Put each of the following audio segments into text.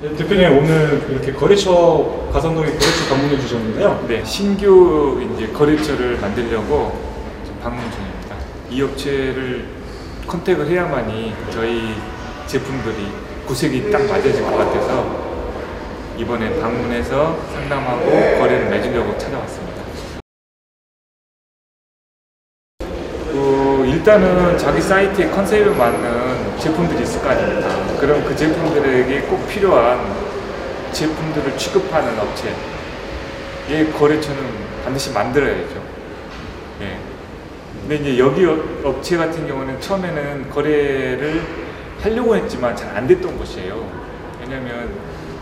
네, 대표님 오늘 이렇게 거래처 가산동에 거래처 방문해 주셨는데요. 네, 신규 이제 거래처를 만들려고 방문 중입니다. 이 업체를 컨택을 해야만이 저희 제품들이 구색이 딱 맞아질 것 같아서 이번에 방문해서 상담하고 거래를 맺으려고 찾아왔습니다. 그 일단은 자기 사이트에 컨셉에 맞는 제품들이 있을 거 아닙니까? 그럼 그 제품들에게 꼭 필요한 제품들을 취급하는 업체 이 거래처는 반드시 만들어야죠. 예. 근데 이제 여기 업- 업체 같은 경우는 처음에는 거래를 하려고 했지만 잘 안 됐던 곳이에요. 왜냐면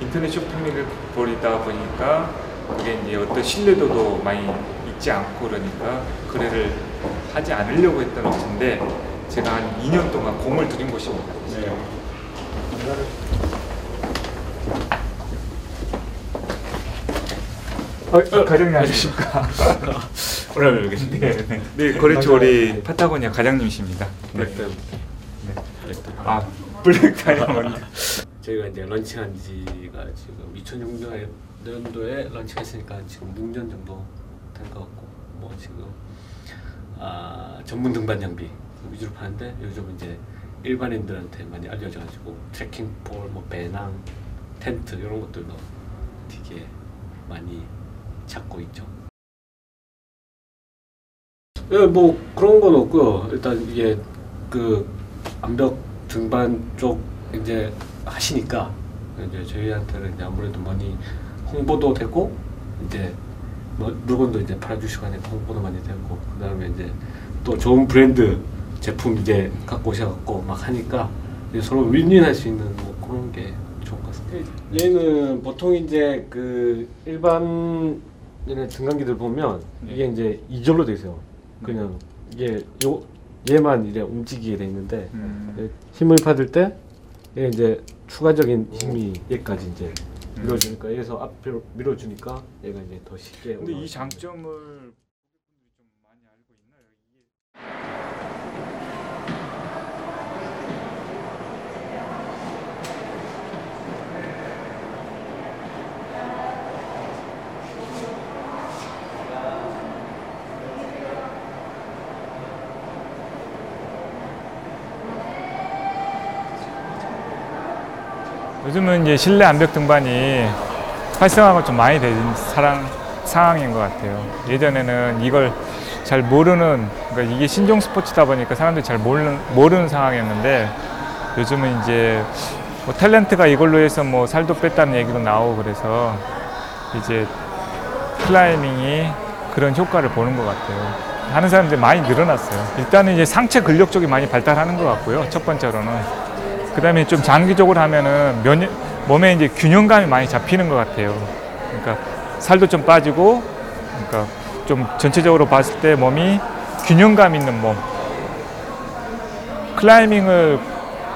인터넷 쇼핑몰을 벌이다 보니까 그게 이제 어떤 신뢰도도 많이 있지 않고 그러니까 거래를 하지 않으려고 했던 업체인데 제가 한 2년 동안 공을 들인 곳입니다. 네. 어, 어, 과장님 아니십니까? 오늘 여기 네, 네. 네, 거래처 우리 파타고니아 과장님이십니다. 네. 블랙 블랙 아, 블랙 다이아몬드. 저희가 이제 런칭한 지가 지금 2006년도에 런칭했으니까 지금 6년 정도 된 것 같고 뭐 지금 아 전문 등반 장비 위주로 파는데 요즘 이제 일반인들한테 많이 알려져가지고 트레킹 폴, 뭐 배낭, 텐트 이런 것들도 되게 많이 찾고 있죠. 예, 뭐 그런 건 없고요. 일단 이게 그 암벽 등반 쪽 이제 하시니까 이제 저희한테는 이제 아무래도 많이 홍보도 되고 이제 뭐 물건도 이제 팔아주시고 하니까 홍보도 많이 되고 그 다음에 이제 또 좋은 브랜드 제품 이제 갖고 오셔갖고 막 하니까 이제 서로 윈윈할 수 있는 뭐 그런 게 좋은 것 같습니다. 얘는 보통 이제 그 일반 얘네 등간기들 보면 이게 이제 이절로 돼 있어요. 그냥 이게 요 얘만 이제 움직이게 돼 있는데 음. 예, 힘을 받을 때 얘 이제 추가적인 힘이 얘까지 이제 음. 밀어주니까 얘에서 앞으로 밀어주니까 얘가 이제 더 쉽게 근데 이 장점을 고객분들이 좀 많이 알고 있나요? 이게 요즘은 이제 실내 암벽 등반이 활성화가 좀 많이 된 사랑, 상황인 것 같아요. 예전에는 이걸 잘 모르는, 그러니까 이게 신종 스포츠다 보니까 사람들이 잘 모르는, 모르는 상황이었는데 요즘은 이제 뭐 탤런트가 이걸로 해서 뭐 살도 뺐다는 얘기도 나오고 그래서 이제 클라이밍이 그런 효과를 보는 것 같아요. 하는 사람들이 많이 늘어났어요. 일단은 이제 상체 근력 쪽이 많이 발달하는 것 같고요. 첫 번째로는. 그 다음에 좀 장기적으로 하면은 면, 몸에 이제 균형감이 많이 잡히는 것 같아요. 그러니까 살도 좀 빠지고, 그러니까 좀 전체적으로 봤을 때 몸이 균형감 있는 몸. 클라이밍을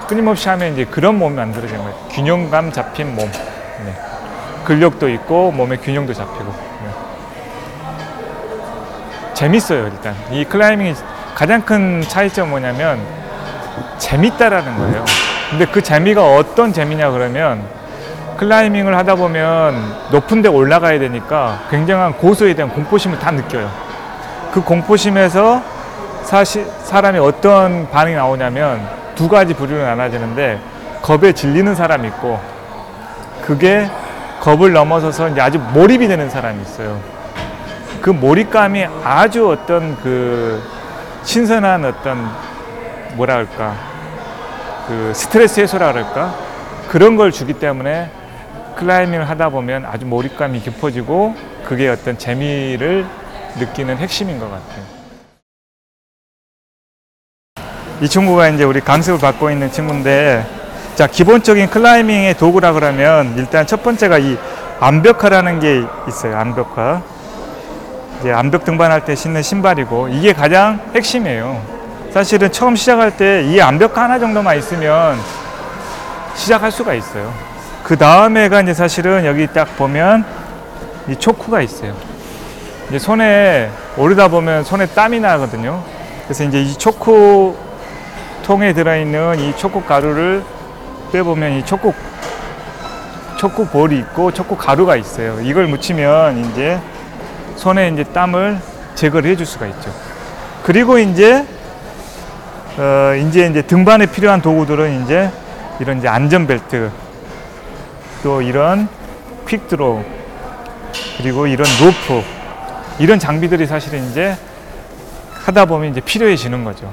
끊임없이 하면 이제 그런 몸이 만들어지는 거예요. 균형감 잡힌 몸. 네. 근력도 있고 몸의 균형도 잡히고. 네. 재밌어요 일단. 이 클라이밍이 가장 큰 차이점 뭐냐면 재밌다라는 거예요. 근데 그 재미가 어떤 재미냐 그러면 클라이밍을 하다 보면 높은 데 올라가야 되니까 굉장한 고소에 대한 공포심을 다 느껴요. 그 공포심에서 사실 사람이 어떤 반응이 나오냐면 두 가지 부류로 나눠지는데 겁에 질리는 사람이 있고 그게 겁을 넘어서서 이제 아주 몰입이 되는 사람이 있어요. 그 몰입감이 아주 어떤 그 신선한 어떤 뭐라 할까 그 스트레스 해소라 그럴까 그런 걸 주기 때문에 클라이밍을 하다 보면 아주 몰입감이 깊어지고 그게 어떤 재미를 느끼는 핵심인 것 같아요. 이 친구가 이제 우리 강습을 받고 있는 친구인데 자 기본적인 클라이밍의 도구라 그러면 일단 첫 번째가 이 암벽화라는 게 있어요. 암벽화. 이제 암벽 등반할 때 신는 신발이고 이게 가장 핵심이에요. 사실은 처음 시작할 때 이 암벽화 하나 정도만 있으면 시작할 수가 있어요. 그 다음에가 이제 사실은 여기 딱 보면 이 초크가 있어요. 이제 손에 오르다 보면 손에 땀이 나거든요. 그래서 이제 이 초크 통에 들어있는 이 초크 가루를 빼보면 이 초크 촉구 볼이 있고 촉구 가루가 있어요. 이걸 묻히면 이제 손에 이제 땀을 제거를 해줄 수가 있죠. 그리고 이제 어 이제 이제 등반에 필요한 도구들은 이제 이런 이제 안전벨트 또 이런 퀵드로 그리고 이런 로프 이런 장비들이 사실은 이제 하다 보면 이제 필요해지는 거죠.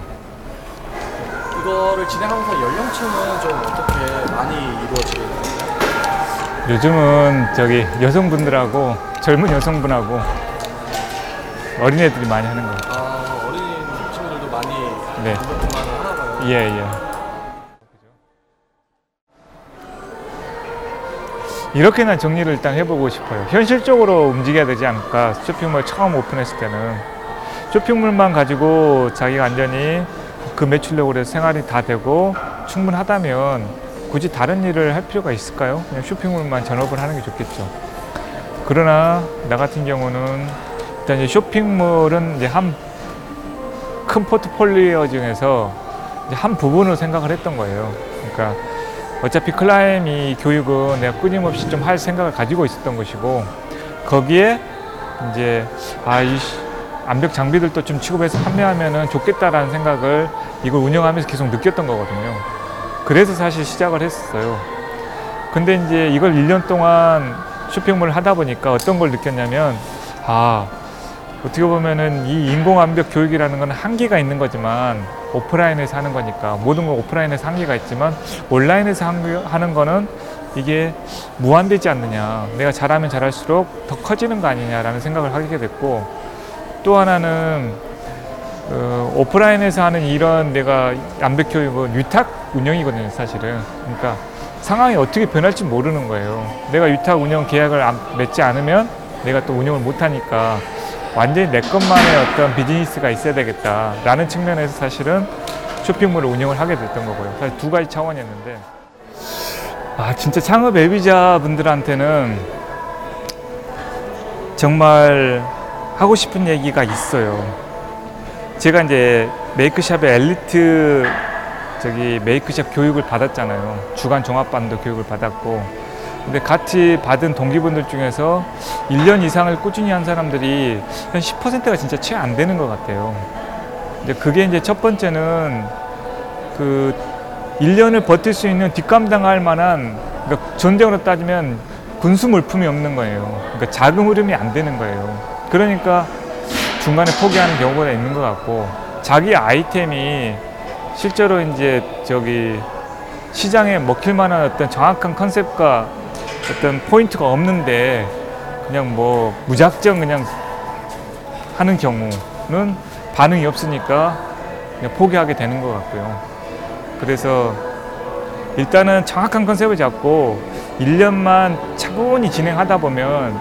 이거를 진행하면서 연령층은 좀 어떻게 많이 이루어지게 되나요? 요즘은 저기 여성분들하고 젊은 여성분하고 어린애들이 많이 하는 거예요. 아 네. 예, 예. 이렇게나 정리를 일단 해보고 싶어요. 현실적으로 움직여야 되지 않을까. 쇼핑몰 처음 오픈했을 때는 쇼핑몰만 가지고 자기가 완전히 그 매출력으로 생활이 다 되고 충분하다면 굳이 다른 일을 할 필요가 있을까요? 그냥 쇼핑몰만 전업을 하는 게 좋겠죠. 그러나 나 같은 경우는 일단 이제 쇼핑몰은 이제 한 큰 포트폴리오 중에서 한 부분으로 생각을 했던 거예요. 그러니까 어차피 클라이미 교육은 내가 끊임없이 좀 할 생각을 가지고 있었던 것이고 거기에 이제 아 이 암벽 장비들도 좀 취급해서 판매하면은 좋겠다라는 생각을 이걸 운영하면서 계속 느꼈던 거거든요. 그래서 사실 시작을 했었어요. 근데 이제 이걸 1년 동안 쇼핑몰을 하다 보니까 어떤 걸 느꼈냐면 아 어떻게 보면은 이 인공암벽 교육이라는 건 한계가 있는 거지만 오프라인에서 하는 거니까 모든 건 오프라인에서 한계가 있지만 온라인에서 한- 하는 거는 이게 무한되지 않느냐. 내가 잘하면 잘할수록 더 커지는 거 아니냐라는 생각을 하게 됐고 또 하나는 어, 오프라인에서 하는 이런 내가 암벽 교육은 위탁 운영이거든요 사실은. 그러니까 상황이 어떻게 변할지 모르는 거예요. 내가 위탁 운영 계약을 안- 맺지 않으면 내가 또 운영을 못하니까 완전히 내 것만의 어떤 비즈니스가 있어야 되겠다라는 측면에서 사실은 쇼핑몰을 운영을 하게 됐던 거고요. 사실 두 가지 차원이었는데 아 진짜 창업 애비자 분들한테는 정말 하고 싶은 얘기가 있어요. 제가 이제 메이크샵의 엘리트 저기 메이크샵 교육을 받았잖아요. 주간 종합반도 교육을 받았고 근데 같이 받은 동기분들 중에서 1년 이상을 꾸준히 한 사람들이 한 10%가 진짜 채 안 되는 것 같아요. 이제 그게 이제 첫 번째는 그 1년을 버틸 수 있는 뒷감당할 만한 그러니까 전쟁으로 따지면 군수 물품이 없는 거예요. 그러니까 자금 흐름이 안 되는 거예요. 그러니까 중간에 포기하는 경우가 있는 것 같고 자기 아이템이 실제로 이제 저기 시장에 먹힐 만한 어떤 정확한 컨셉과 어떤 포인트가 없는데 그냥 뭐 무작정 그냥 하는 경우는 반응이 없으니까 그냥 포기하게 되는 것 같고요. 그래서 일단은 정확한 컨셉을 잡고 1년만 차분히 진행하다 보면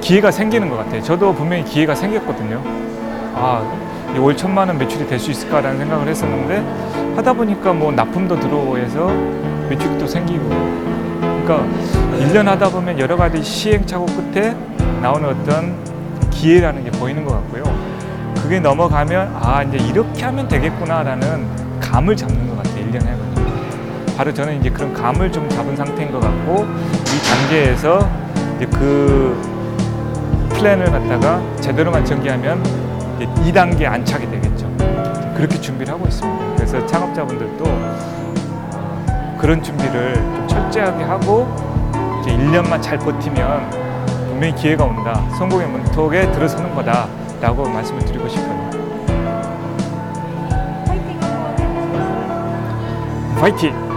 기회가 생기는 것 같아요. 저도 분명히 기회가 생겼거든요. 아, 이월 천만 원 매출이 될 수 있을까라는 생각을 했었는데 하다 보니까 뭐 납품도 들어오고 해서 매출도 생기고 그러니까 1년 하다 보면 여러 가지 시행착오 끝에 나오는 어떤 기회라는 게 보이는 것 같고요. 그게 넘어가면 아 이제 이렇게 하면 되겠구나라는 감을 잡는 것 같아요. 1년 해보면 바로 저는 이제 그런 감을 좀 잡은 상태인 것 같고 이 단계에서 이제 그 플랜을 갖다가 제대로만 전개하면 이제 2단계 안착이 되겠죠. 그렇게 준비를 하고 있습니다. 그래서 창업자분들도 어, 그런 준비를 좀 철저하게 하고 이제 1년만 잘 버티면 분명히 기회가 온다. 성공의 문턱에 들어서는 거다라고 말씀을 드리고 싶어요. 파이팅!